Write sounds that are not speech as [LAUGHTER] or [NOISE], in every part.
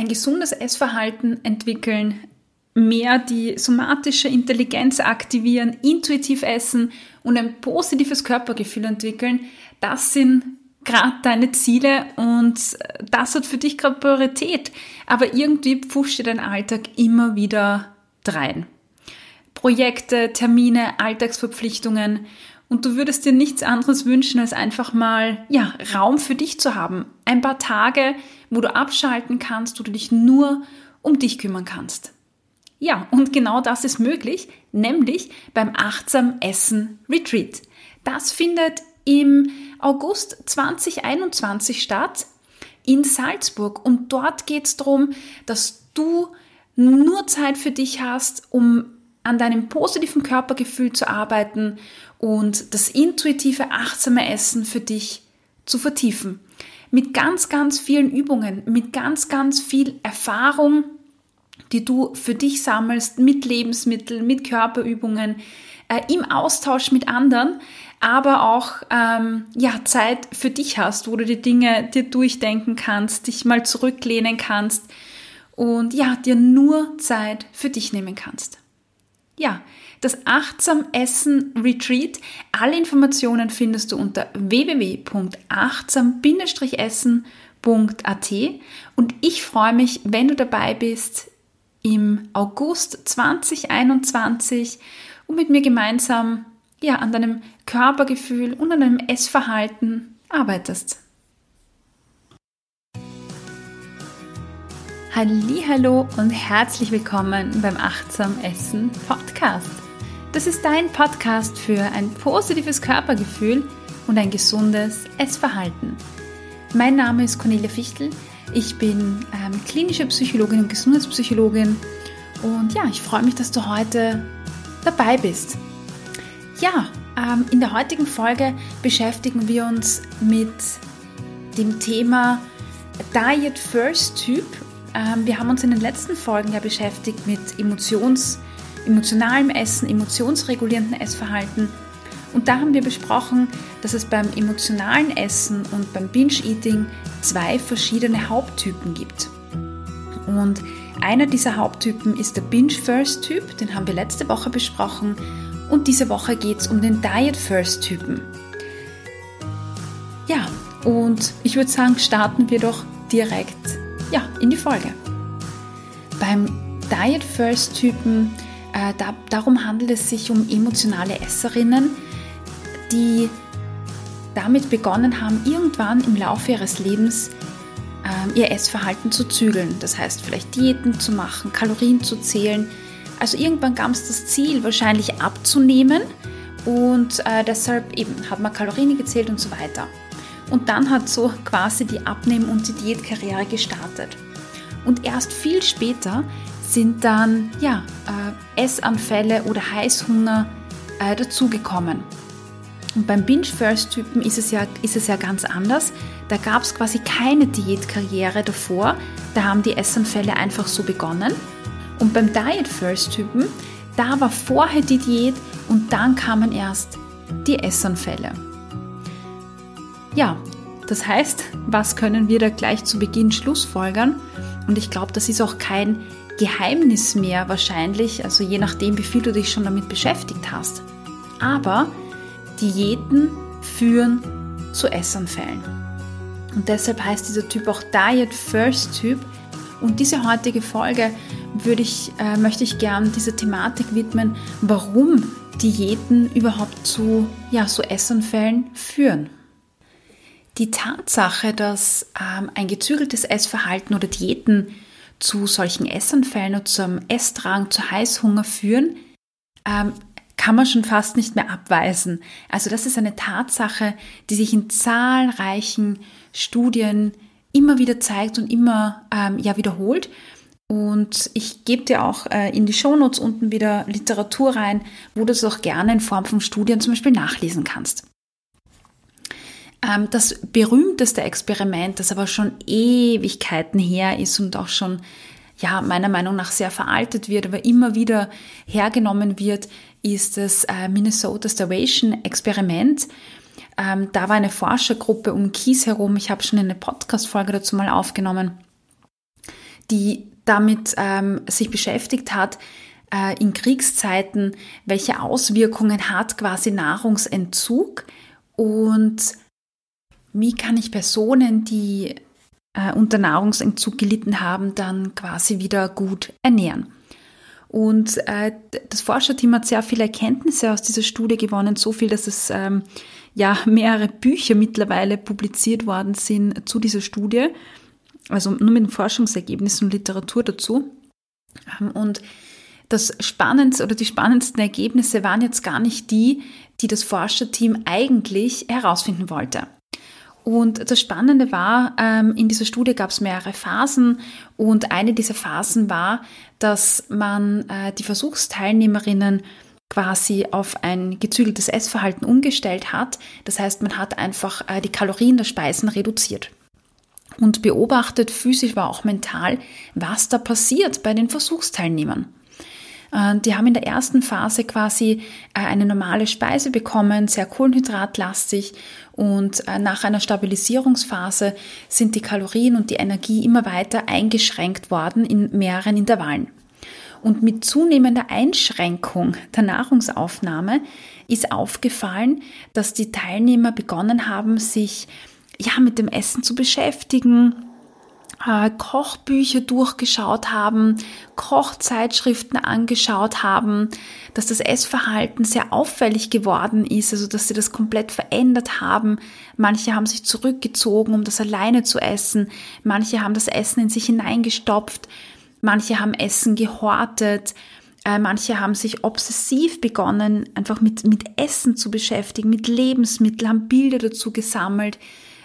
ein gesundes Essverhalten entwickeln, mehr die somatische Intelligenz aktivieren, intuitiv essen und ein positives Körpergefühl entwickeln, das sind gerade deine Ziele und das hat für dich gerade Priorität. Aber irgendwie pfuscht dir dein Alltag immer wieder drein. Projekte, Termine, Alltagsverpflichtungen und du würdest dir nichts anderes wünschen, als einfach mal, ja, Raum für dich zu haben. Ein paar Tage, wo du abschalten kannst, wo du dich nur um dich kümmern kannst. Ja, und genau das ist möglich, nämlich beim Achtsam Essen Retreat. Das findet im August 2021 statt in Salzburg und dort geht es darum, dass du nur Zeit für dich hast, um an deinem positiven Körpergefühl zu arbeiten und das intuitive, achtsame Essen für dich zu vertiefen. Mit ganz, ganz vielen Übungen, mit ganz, ganz viel Erfahrung, die du für dich sammelst, mit Lebensmitteln, mit Körperübungen, äh, im Austausch mit anderen, aber auch ähm, ja, Zeit für dich hast, wo du die Dinge dir durchdenken kannst, dich mal zurücklehnen kannst und ja, dir nur Zeit für dich nehmen kannst. Ja, das Achtsam Essen Retreat. Alle Informationen findest du unter www.achtsam-essen.at und ich freue mich, wenn du dabei bist im August 2021 und mit mir gemeinsam ja, an deinem Körpergefühl und an deinem Essverhalten arbeitest. Hallo und herzlich willkommen beim Achtsam Essen Podcast. Das ist dein Podcast für ein positives Körpergefühl und ein gesundes Essverhalten. Mein Name ist Cornelia Fichtel. Ich bin ähm, klinische Psychologin und Gesundheitspsychologin und ja, ich freue mich, dass du heute dabei bist. Ja, ähm, in der heutigen Folge beschäftigen wir uns mit dem Thema Diet First Typ wir haben uns in den letzten Folgen ja beschäftigt mit Emotions, emotionalem Essen, emotionsregulierenden Essverhalten. Und da haben wir besprochen, dass es beim emotionalen Essen und beim Binge-Eating zwei verschiedene Haupttypen gibt. Und einer dieser Haupttypen ist der Binge-First-Typ, den haben wir letzte Woche besprochen. Und diese Woche geht es um den Diet-First-Typen. Ja, und ich würde sagen, starten wir doch direkt ja, in die Folge. Beim Diet First Typen, äh, da, darum handelt es sich um emotionale Esserinnen, die damit begonnen haben, irgendwann im Laufe ihres Lebens äh, ihr Essverhalten zu zügeln. Das heißt, vielleicht Diäten zu machen, Kalorien zu zählen. Also irgendwann gab es das Ziel, wahrscheinlich abzunehmen und äh, deshalb eben hat man Kalorien gezählt und so weiter. Und dann hat so quasi die Abnehmen- und die Diätkarriere gestartet. Und erst viel später sind dann ja, äh, Essanfälle oder Heißhunger äh, dazugekommen. Und beim Binge-First-Typen ist, ja, ist es ja ganz anders. Da gab es quasi keine Diätkarriere davor. Da haben die Essanfälle einfach so begonnen. Und beim Diet-First-Typen, da war vorher die Diät und dann kamen erst die Essanfälle. Ja, das heißt, was können wir da gleich zu Beginn schlussfolgern? Und ich glaube, das ist auch kein Geheimnis mehr wahrscheinlich, also je nachdem, wie viel du dich schon damit beschäftigt hast. Aber Diäten führen zu Essanfällen. Und deshalb heißt dieser Typ auch Diet First Typ. Und diese heutige Folge würde ich, äh, möchte ich gern dieser Thematik widmen, warum Diäten überhaupt zu, ja, zu Essanfällen führen. Die Tatsache, dass ähm, ein gezügeltes Essverhalten oder Diäten zu solchen Essanfällen oder zum Essdrang, zu Heißhunger führen, ähm, kann man schon fast nicht mehr abweisen. Also das ist eine Tatsache, die sich in zahlreichen Studien immer wieder zeigt und immer ähm, ja wiederholt. Und ich gebe dir auch äh, in die Shownotes unten wieder Literatur rein, wo du es auch gerne in Form von Studien zum Beispiel nachlesen kannst. Ähm, das berühmteste Experiment, das aber schon Ewigkeiten her ist und auch schon ja, meiner Meinung nach sehr veraltet wird, aber immer wieder hergenommen wird, ist das äh, Minnesota Starvation Experiment. Ähm, da war eine Forschergruppe um Kies herum, ich habe schon eine Podcast-Folge dazu mal aufgenommen. die damit ähm, sich beschäftigt hat, äh, in Kriegszeiten, welche Auswirkungen hat quasi Nahrungsentzug und wie kann ich Personen, die äh, unter Nahrungsentzug gelitten haben, dann quasi wieder gut ernähren. Und äh, das Forscherteam hat sehr viele Erkenntnisse aus dieser Studie gewonnen, so viel, dass es ähm, ja mehrere Bücher mittlerweile publiziert worden sind zu dieser Studie, also nur mit Forschungsergebnissen und Literatur dazu. Ähm, und das Spannendste oder die spannendsten Ergebnisse waren jetzt gar nicht die, die das Forscherteam eigentlich herausfinden wollte. Und das Spannende war, ähm, in dieser Studie gab es mehrere Phasen und eine dieser Phasen war, dass man äh, die Versuchsteilnehmerinnen quasi auf ein gezügeltes Essverhalten umgestellt hat. Das heißt, man hat einfach äh, die Kalorien der Speisen reduziert und beobachtet physisch, aber auch mental, was da passiert bei den Versuchsteilnehmern. Äh, die haben in der ersten Phase quasi äh, eine normale Speise bekommen, sehr kohlenhydratlastig und äh, nach einer Stabilisierungsphase sind die Kalorien und die Energie immer weiter eingeschränkt worden in mehreren Intervallen. Und mit zunehmender Einschränkung der Nahrungsaufnahme ist aufgefallen, dass die Teilnehmer begonnen haben, sich ja mit dem Essen zu beschäftigen, äh, Kochbücher durchgeschaut haben, Kochzeitschriften angeschaut haben, dass das Essverhalten sehr auffällig geworden ist, also dass sie das komplett verändert haben. Manche haben sich zurückgezogen, um das alleine zu essen. Manche haben das Essen in sich hineingestopft. Manche haben Essen gehortet. Äh, manche haben sich obsessiv begonnen, einfach mit, mit Essen zu beschäftigen, mit Lebensmitteln, haben Bilder dazu gesammelt.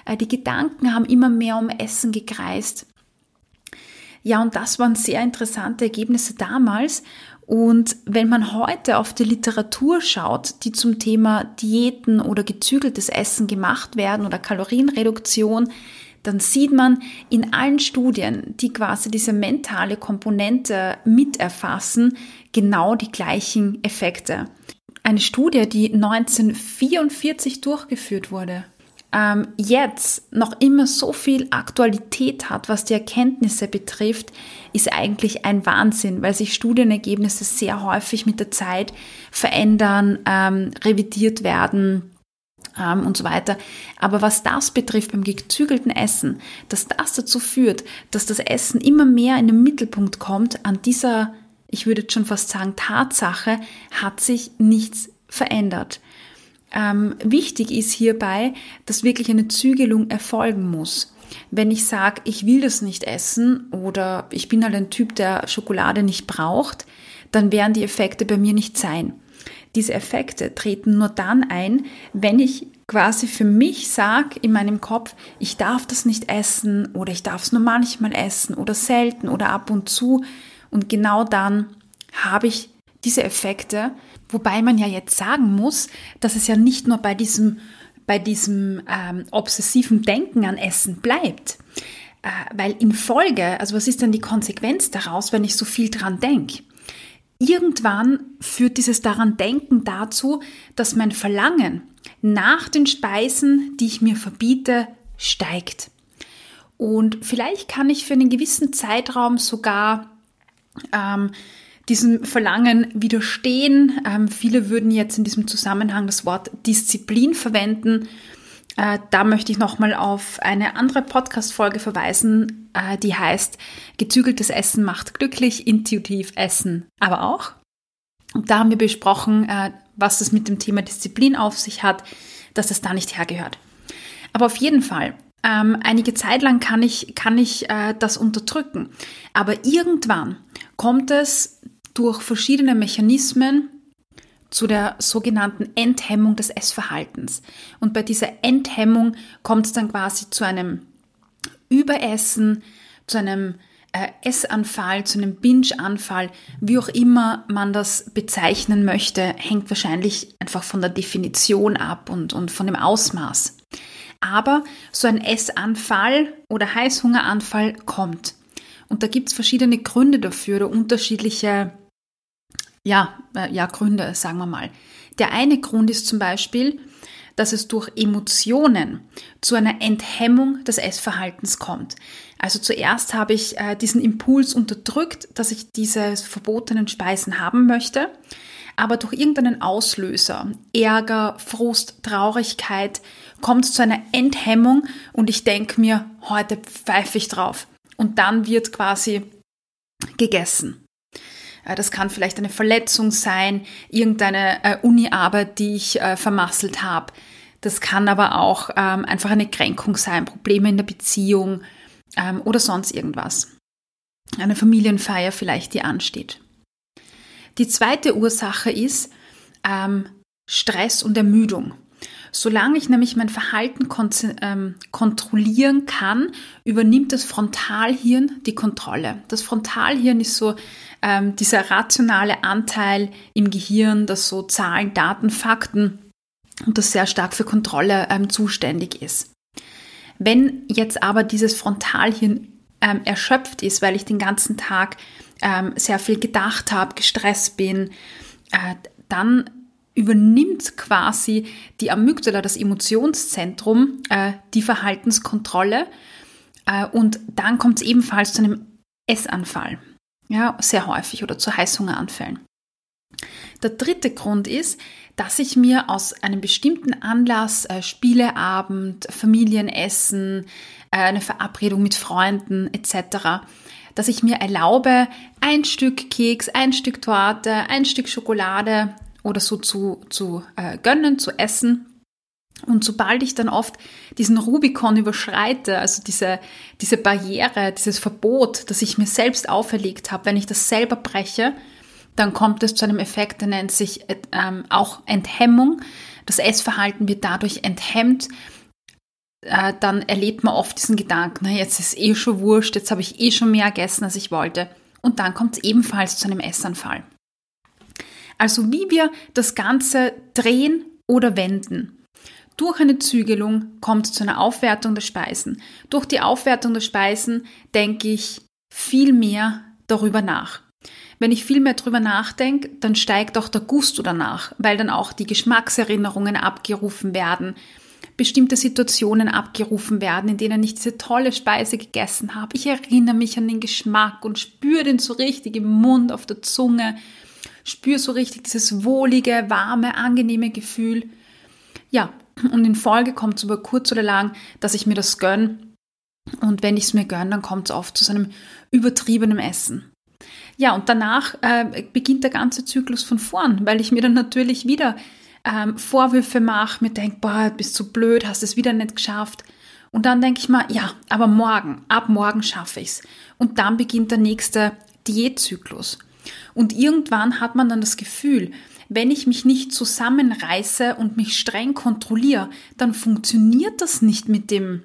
Äh, die Gedanken haben immer mehr um Essen gekreist. Ja, und das waren sehr interessante Ergebnisse damals. Und wenn man heute auf die Literatur schaut, die zum Thema Diäten oder gezügeltes Essen gemacht werden oder Kalorienreduktion, dann sieht man in allen Studien, die quasi diese mentale Komponente miterfassen, genau die gleichen Effekte. Eine Studie, die 1944 durchgeführt wurde, ähm, jetzt noch immer so viel Aktualität hat, was die Erkenntnisse betrifft, ist eigentlich ein Wahnsinn, weil sich Studienergebnisse sehr häufig mit der Zeit verändern, ähm, revidiert werden ähm, und so weiter. Aber was das betrifft beim gezügelten Essen, dass das dazu führt, dass das Essen immer mehr in den Mittelpunkt kommt, an dieser, ich würde schon fast sagen, Tatsache hat sich nichts verändert. Ähm, wichtig ist hierbei, dass wirklich eine Zügelung erfolgen muss. Wenn ich sage, ich will das nicht essen oder ich bin halt ein Typ, der Schokolade nicht braucht, dann werden die Effekte bei mir nicht sein. Diese Effekte treten nur dann ein, wenn ich quasi für mich sage in meinem Kopf, ich darf das nicht essen oder ich darf es nur manchmal essen oder selten oder ab und zu. Und genau dann habe ich diese Effekte, wobei man ja jetzt sagen muss, dass es ja nicht nur bei diesem, bei diesem ähm, obsessiven Denken an Essen bleibt. Äh, weil in Folge, also was ist denn die Konsequenz daraus, wenn ich so viel dran denke? Irgendwann führt dieses daran Denken dazu, dass mein Verlangen nach den Speisen, die ich mir verbiete, steigt. Und vielleicht kann ich für einen gewissen Zeitraum sogar ähm, diesem Verlangen widerstehen. Ähm, viele würden jetzt in diesem Zusammenhang das Wort Disziplin verwenden. Äh, da möchte ich nochmal auf eine andere Podcast-Folge verweisen, äh, die heißt Gezügeltes Essen macht glücklich, intuitiv Essen aber auch. Und da haben wir besprochen, äh, was es mit dem Thema Disziplin auf sich hat, dass das da nicht hergehört. Aber auf jeden Fall, ähm, einige Zeit lang kann ich, kann ich äh, das unterdrücken. Aber irgendwann kommt es durch verschiedene Mechanismen zu der sogenannten Enthemmung des Essverhaltens. Und bei dieser Enthemmung kommt es dann quasi zu einem Überessen, zu einem äh, Essanfall, zu einem Binge-Anfall, wie auch immer man das bezeichnen möchte, hängt wahrscheinlich einfach von der Definition ab und, und von dem Ausmaß. Aber so ein Essanfall oder Heißhungeranfall kommt. Und da gibt es verschiedene Gründe dafür oder unterschiedliche ja, äh, ja, Gründe, sagen wir mal. Der eine Grund ist zum Beispiel, dass es durch Emotionen zu einer Enthemmung des Essverhaltens kommt. Also zuerst habe ich äh, diesen Impuls unterdrückt, dass ich diese verbotenen Speisen haben möchte, aber durch irgendeinen Auslöser, Ärger, Frust, Traurigkeit, kommt es zu einer Enthemmung und ich denke mir, heute pfeife ich drauf. Und dann wird quasi gegessen. Äh, das kann vielleicht eine Verletzung sein, irgendeine äh, Uni-Arbeit, die ich äh, vermasselt habe. Das kann aber auch ähm, einfach eine Kränkung sein, Probleme in der Beziehung ähm, oder sonst irgendwas. Eine Familienfeier vielleicht, die ansteht. Die zweite Ursache ist ähm, Stress und Ermüdung. Solange ich nämlich mein Verhalten kontrollieren kann, übernimmt das Frontalhirn die Kontrolle. Das Frontalhirn ist so ähm, dieser rationale Anteil im Gehirn, das so Zahlen, Daten, Fakten und das sehr stark für Kontrolle ähm, zuständig ist. Wenn jetzt aber dieses Frontalhirn ähm, erschöpft ist, weil ich den ganzen Tag ähm, sehr viel gedacht habe, gestresst bin, äh, dann übernimmt quasi die Amygdala, das Emotionszentrum, äh, die Verhaltenskontrolle äh, und dann kommt es ebenfalls zu einem Essanfall. Ja, sehr häufig oder zu Heißhungeranfällen. Der dritte Grund ist, dass ich mir aus einem bestimmten Anlass, äh, Spieleabend, Familienessen, äh, eine Verabredung mit Freunden etc., dass ich mir erlaube, ein Stück Keks, ein Stück Torte, ein Stück Schokolade oder so zu, zu äh, gönnen, zu essen. Und sobald ich dann oft diesen Rubikon überschreite, also diese, diese Barriere, dieses Verbot, das ich mir selbst auferlegt habe, wenn ich das selber breche, dann kommt es zu einem Effekt, der nennt sich ähm, auch Enthemmung. Das Essverhalten wird dadurch enthemmt. Äh, dann erlebt man oft diesen Gedanken, na, jetzt ist eh schon wurscht, jetzt habe ich eh schon mehr gegessen, als ich wollte. Und dann kommt es ebenfalls zu einem Essanfall. Also wie wir das Ganze drehen oder wenden. Durch eine Zügelung kommt es zu einer Aufwertung der Speisen. Durch die Aufwertung der Speisen denke ich viel mehr darüber nach. Wenn ich viel mehr darüber nachdenke, dann steigt auch der Gusto danach, weil dann auch die Geschmackserinnerungen abgerufen werden, bestimmte Situationen abgerufen werden, in denen ich diese tolle Speise gegessen habe. Ich erinnere mich an den Geschmack und spüre den so richtig im Mund, auf der Zunge spüre so richtig dieses wohlige, warme, angenehme Gefühl. Ja, und in Folge kommt es über kurz oder lang, dass ich mir das gönne. Und wenn ich es mir gönne, dann kommt es oft zu so einem übertriebenen Essen. Ja, und danach äh, beginnt der ganze Zyklus von vorn, weil ich mir dann natürlich wieder ähm, Vorwürfe mache, mir denke, boah, bist du blöd, hast es wieder nicht geschafft. Und dann denke ich mal, ja, aber morgen, ab morgen schaffe ich es. Und dann beginnt der nächste Diätzyklus. Und irgendwann hat man dann das Gefühl, wenn ich mich nicht zusammenreiße und mich streng kontrolliere, dann funktioniert das nicht mit dem,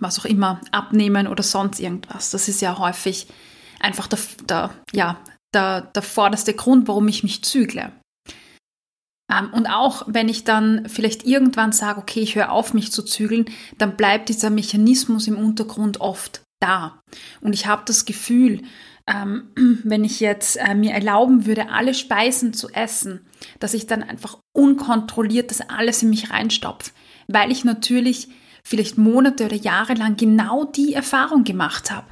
was auch immer, abnehmen oder sonst irgendwas. Das ist ja häufig einfach der, der, ja, der, der vorderste Grund, warum ich mich zügle. Ähm, und auch wenn ich dann vielleicht irgendwann sage, okay, ich höre auf, mich zu zügeln, dann bleibt dieser Mechanismus im Untergrund oft da. Und ich habe das Gefühl, ähm, [CLEARS THROAT] wenn ich jetzt äh, mir erlauben würde, alle Speisen zu essen, dass ich dann einfach unkontrolliert das alles in mich reinstopfe, weil ich natürlich vielleicht Monate oder Jahre lang genau die Erfahrung gemacht habe.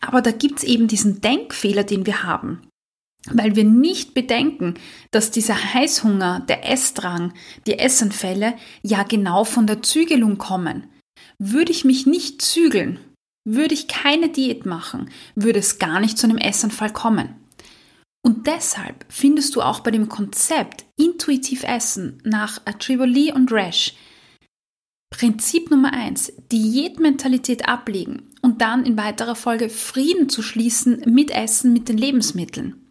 Aber da gibt es eben diesen Denkfehler, den wir haben, weil wir nicht bedenken, dass dieser Heißhunger, der Essdrang, die Essanfälle ja genau von der Zügelung kommen. Würde ich mich nicht zügeln, würde ich keine Diät machen, würde es gar nicht zu einem Essanfall kommen. Und deshalb findest du auch bei dem Konzept intuitiv Essen nach Trivoli und Rash Prinzip Nummer eins: Diätmentalität ablegen und dann in weiterer Folge Frieden zu schließen mit Essen, mit den Lebensmitteln.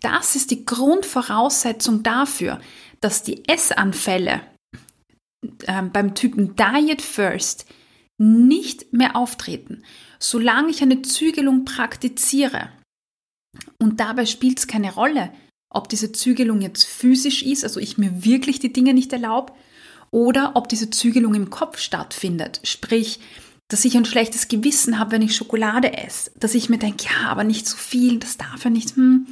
Das ist die Grundvoraussetzung dafür, dass die Essanfälle äh, beim Typen Diet First nicht mehr auftreten, solange ich eine Zügelung praktiziere. Und dabei spielt es keine Rolle, ob diese Zügelung jetzt physisch ist, also ich mir wirklich die Dinge nicht erlaube, oder ob diese Zügelung im Kopf stattfindet. Sprich, dass ich ein schlechtes Gewissen habe, wenn ich Schokolade esse. Dass ich mir denke, ja, aber nicht zu so viel, das darf ja nicht. Hm.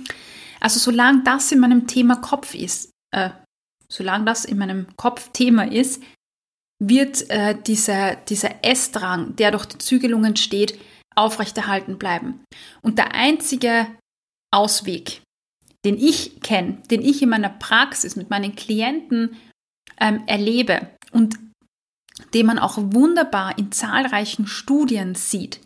Also solange das in meinem Thema Kopf ist, äh, solange das in meinem Kopf Thema ist, wird äh, dieser, dieser Essdrang, der durch die Zügelung entsteht, aufrechterhalten bleiben. Und der einzige Ausweg, den ich kenne, den ich in meiner Praxis mit meinen Klienten ähm, erlebe und den man auch wunderbar in zahlreichen Studien sieht,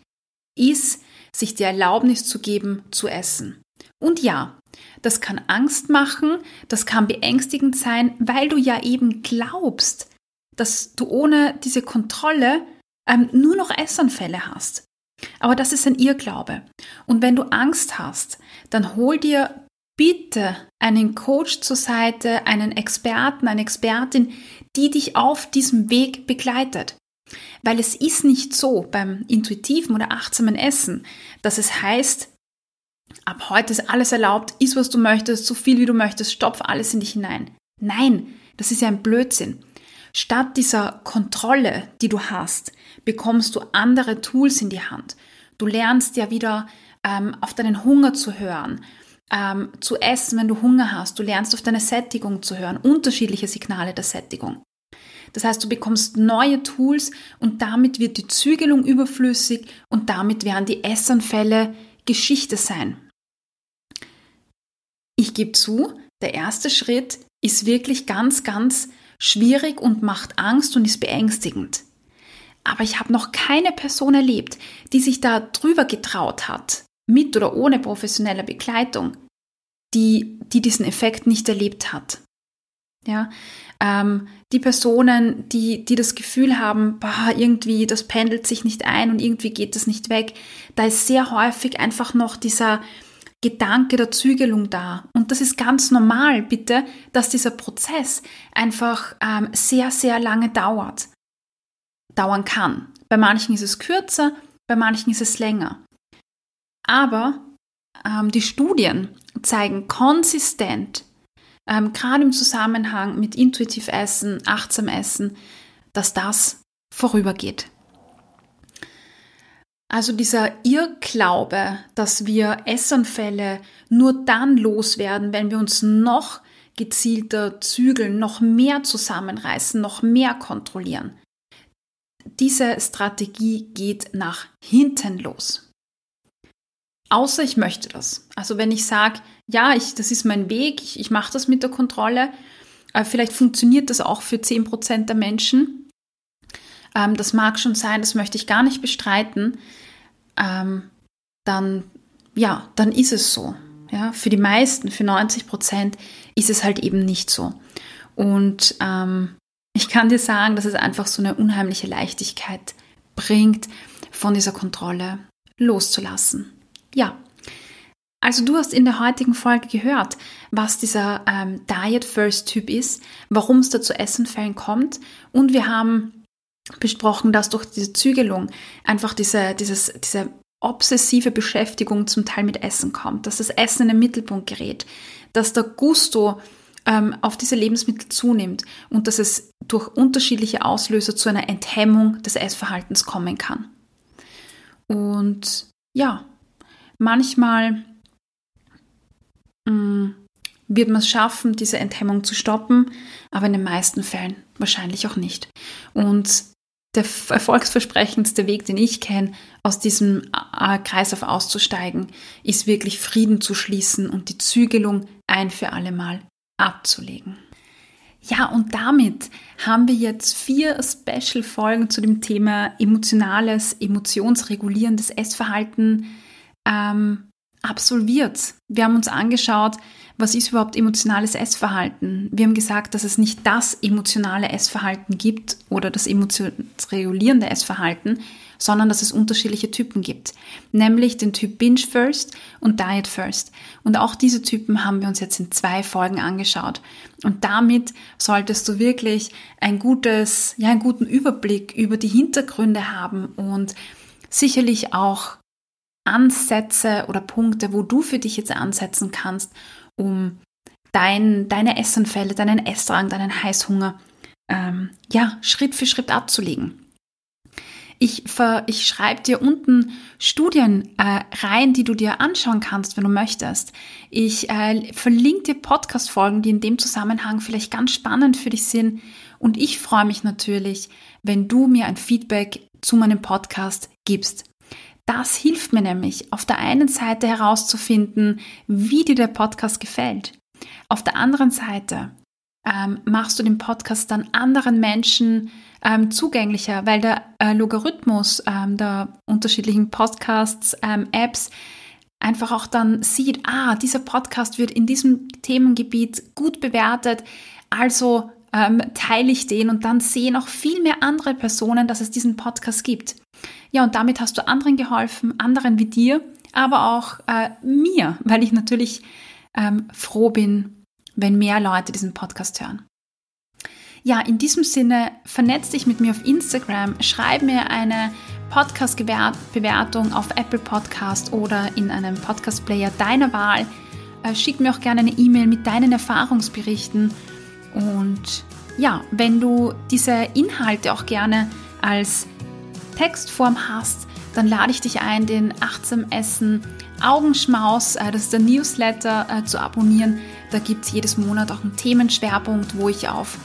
ist, sich die Erlaubnis zu geben, zu essen. Und ja, das kann Angst machen, das kann beängstigend sein, weil du ja eben glaubst, dass du ohne diese Kontrolle ähm, nur noch Essanfälle hast. Aber das ist ein Irrglaube. Und wenn du Angst hast, dann hol dir bitte einen Coach zur Seite, einen Experten, eine Expertin, die dich auf diesem Weg begleitet. Weil es ist nicht so beim intuitiven oder achtsamen Essen, dass es heißt, ab heute ist alles erlaubt, iss was du möchtest, so viel wie du möchtest, stopf alles in dich hinein. Nein, das ist ja ein Blödsinn. Statt dieser Kontrolle, die du hast, bekommst du andere Tools in die Hand. Du lernst ja wieder ähm, auf deinen Hunger zu hören, ähm, zu essen, wenn du Hunger hast. Du lernst auf deine Sättigung zu hören, unterschiedliche Signale der Sättigung. Das heißt, du bekommst neue Tools und damit wird die Zügelung überflüssig und damit werden die Essanfälle Geschichte sein. Ich gebe zu, der erste Schritt ist wirklich ganz, ganz schwierig und macht Angst und ist beängstigend. Aber ich habe noch keine Person erlebt, die sich da drüber getraut hat, mit oder ohne professionelle Begleitung, die, die diesen Effekt nicht erlebt hat. Ja, ähm, die Personen, die, die das Gefühl haben, boah, irgendwie, das pendelt sich nicht ein und irgendwie geht das nicht weg, da ist sehr häufig einfach noch dieser, Gedanke der Zügelung da. Und das ist ganz normal, bitte, dass dieser Prozess einfach ähm, sehr, sehr lange dauert, dauern kann. Bei manchen ist es kürzer, bei manchen ist es länger. Aber ähm, die Studien zeigen konsistent, ähm, gerade im Zusammenhang mit intuitiv Essen, achtsam Essen, dass das vorübergeht. Also dieser Irrglaube, dass wir Essanfälle nur dann loswerden, wenn wir uns noch gezielter zügeln, noch mehr zusammenreißen, noch mehr kontrollieren. Diese Strategie geht nach hinten los. Außer ich möchte das. Also wenn ich sage, ja, ich, das ist mein Weg, ich, ich mache das mit der Kontrolle, äh, vielleicht funktioniert das auch für 10% der Menschen, ähm, das mag schon sein, das möchte ich gar nicht bestreiten, ähm, dann, ja, dann ist es so. Ja, für die meisten, für 90 Prozent ist es halt eben nicht so. Und ähm, ich kann dir sagen, dass es einfach so eine unheimliche Leichtigkeit bringt, von dieser Kontrolle loszulassen. Ja, also du hast in der heutigen Folge gehört, was dieser ähm, Diet First Typ ist, warum es da zu Essenfällen kommt und wir haben besprochen, dass durch diese Zügelung einfach diese, dieses, diese obsessive Beschäftigung zum Teil mit Essen kommt, dass das Essen in den Mittelpunkt gerät, dass der Gusto ähm, auf diese Lebensmittel zunimmt und dass es durch unterschiedliche Auslöser zu einer Enthemmung des Essverhaltens kommen kann. Und ja, manchmal mh, mm, wird man es schaffen, diese Enthemmung zu stoppen, aber in den meisten Fällen wahrscheinlich auch nicht. Und der erfolgsversprechendste Weg, den ich kenne, aus diesem Kreislauf auszusteigen, ist wirklich Frieden zu schließen und die Zügelung ein für alle Mal abzulegen. Ja, und damit haben wir jetzt vier Special-Folgen zu dem Thema emotionales, emotionsregulierendes Essverhalten ähm, absolviert. Wir haben uns angeschaut, was ist überhaupt emotionales Essverhalten? Wir haben gesagt, dass es nicht das emotionale Essverhalten gibt oder das emotionsregulierende Essverhalten, sondern dass es unterschiedliche Typen gibt, nämlich den Typ Binge First und Diet First. Und auch diese Typen haben wir uns jetzt in zwei Folgen angeschaut. Und damit solltest du wirklich ein gutes, ja, einen guten Überblick über die Hintergründe haben und sicherlich auch Ansätze oder Punkte, wo du für dich jetzt ansetzen kannst, um dein, deine Essanfälle, deinen Essdrang, deinen Heißhunger ähm, ja, Schritt für Schritt abzulegen. Ich, ich schreibe dir unten Studien äh, rein, die du dir anschauen kannst, wenn du möchtest. Ich äh, verlinke dir Podcast-Folgen, die in dem Zusammenhang vielleicht ganz spannend für dich sind. Und ich freue mich natürlich, wenn du mir ein Feedback zu meinem Podcast gibst. Das hilft mir nämlich, auf der einen Seite herauszufinden, wie dir der Podcast gefällt. Auf der anderen Seite ähm, machst du den Podcast dann anderen Menschen ähm, zugänglicher, weil der äh, Logarithmus ähm, der unterschiedlichen Podcasts, ähm, Apps einfach auch dann sieht, ah, dieser Podcast wird in diesem Themengebiet gut bewertet, also ähm, teile ich den und dann sehen auch viel mehr andere Personen, dass es diesen Podcast gibt. Ja, und damit hast du anderen geholfen, anderen wie dir, aber auch äh, mir, weil ich natürlich ähm, froh bin, wenn mehr Leute diesen Podcast hören. Ja, in diesem Sinne, vernetz dich mit mir auf Instagram, schreib mir eine Podcast-Bewertung auf Apple Podcast oder in einem Podcast-Player deiner Wahl. Äh, schick mir auch gerne eine E-Mail mit deinen Erfahrungsberichten. Und ja, wenn du diese Inhalte auch gerne als Textform hast, dann lade ich dich ein, den Achtsam Essen Augenschmaus, äh, das ist der Newsletter, äh, zu abonnieren. Da gibt es jedes Monat auch einen Themenschwerpunkt, wo ich auf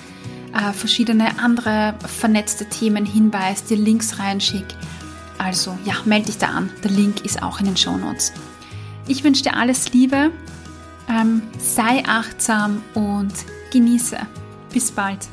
äh, verschiedene andere vernetzte Themen hinweise, dir Links reinschicke. Also ja, melde dich da an. Der Link ist auch in den Show Notes. Ich wünsche dir alles Liebe, ähm, sei achtsam und genieße. Bis bald.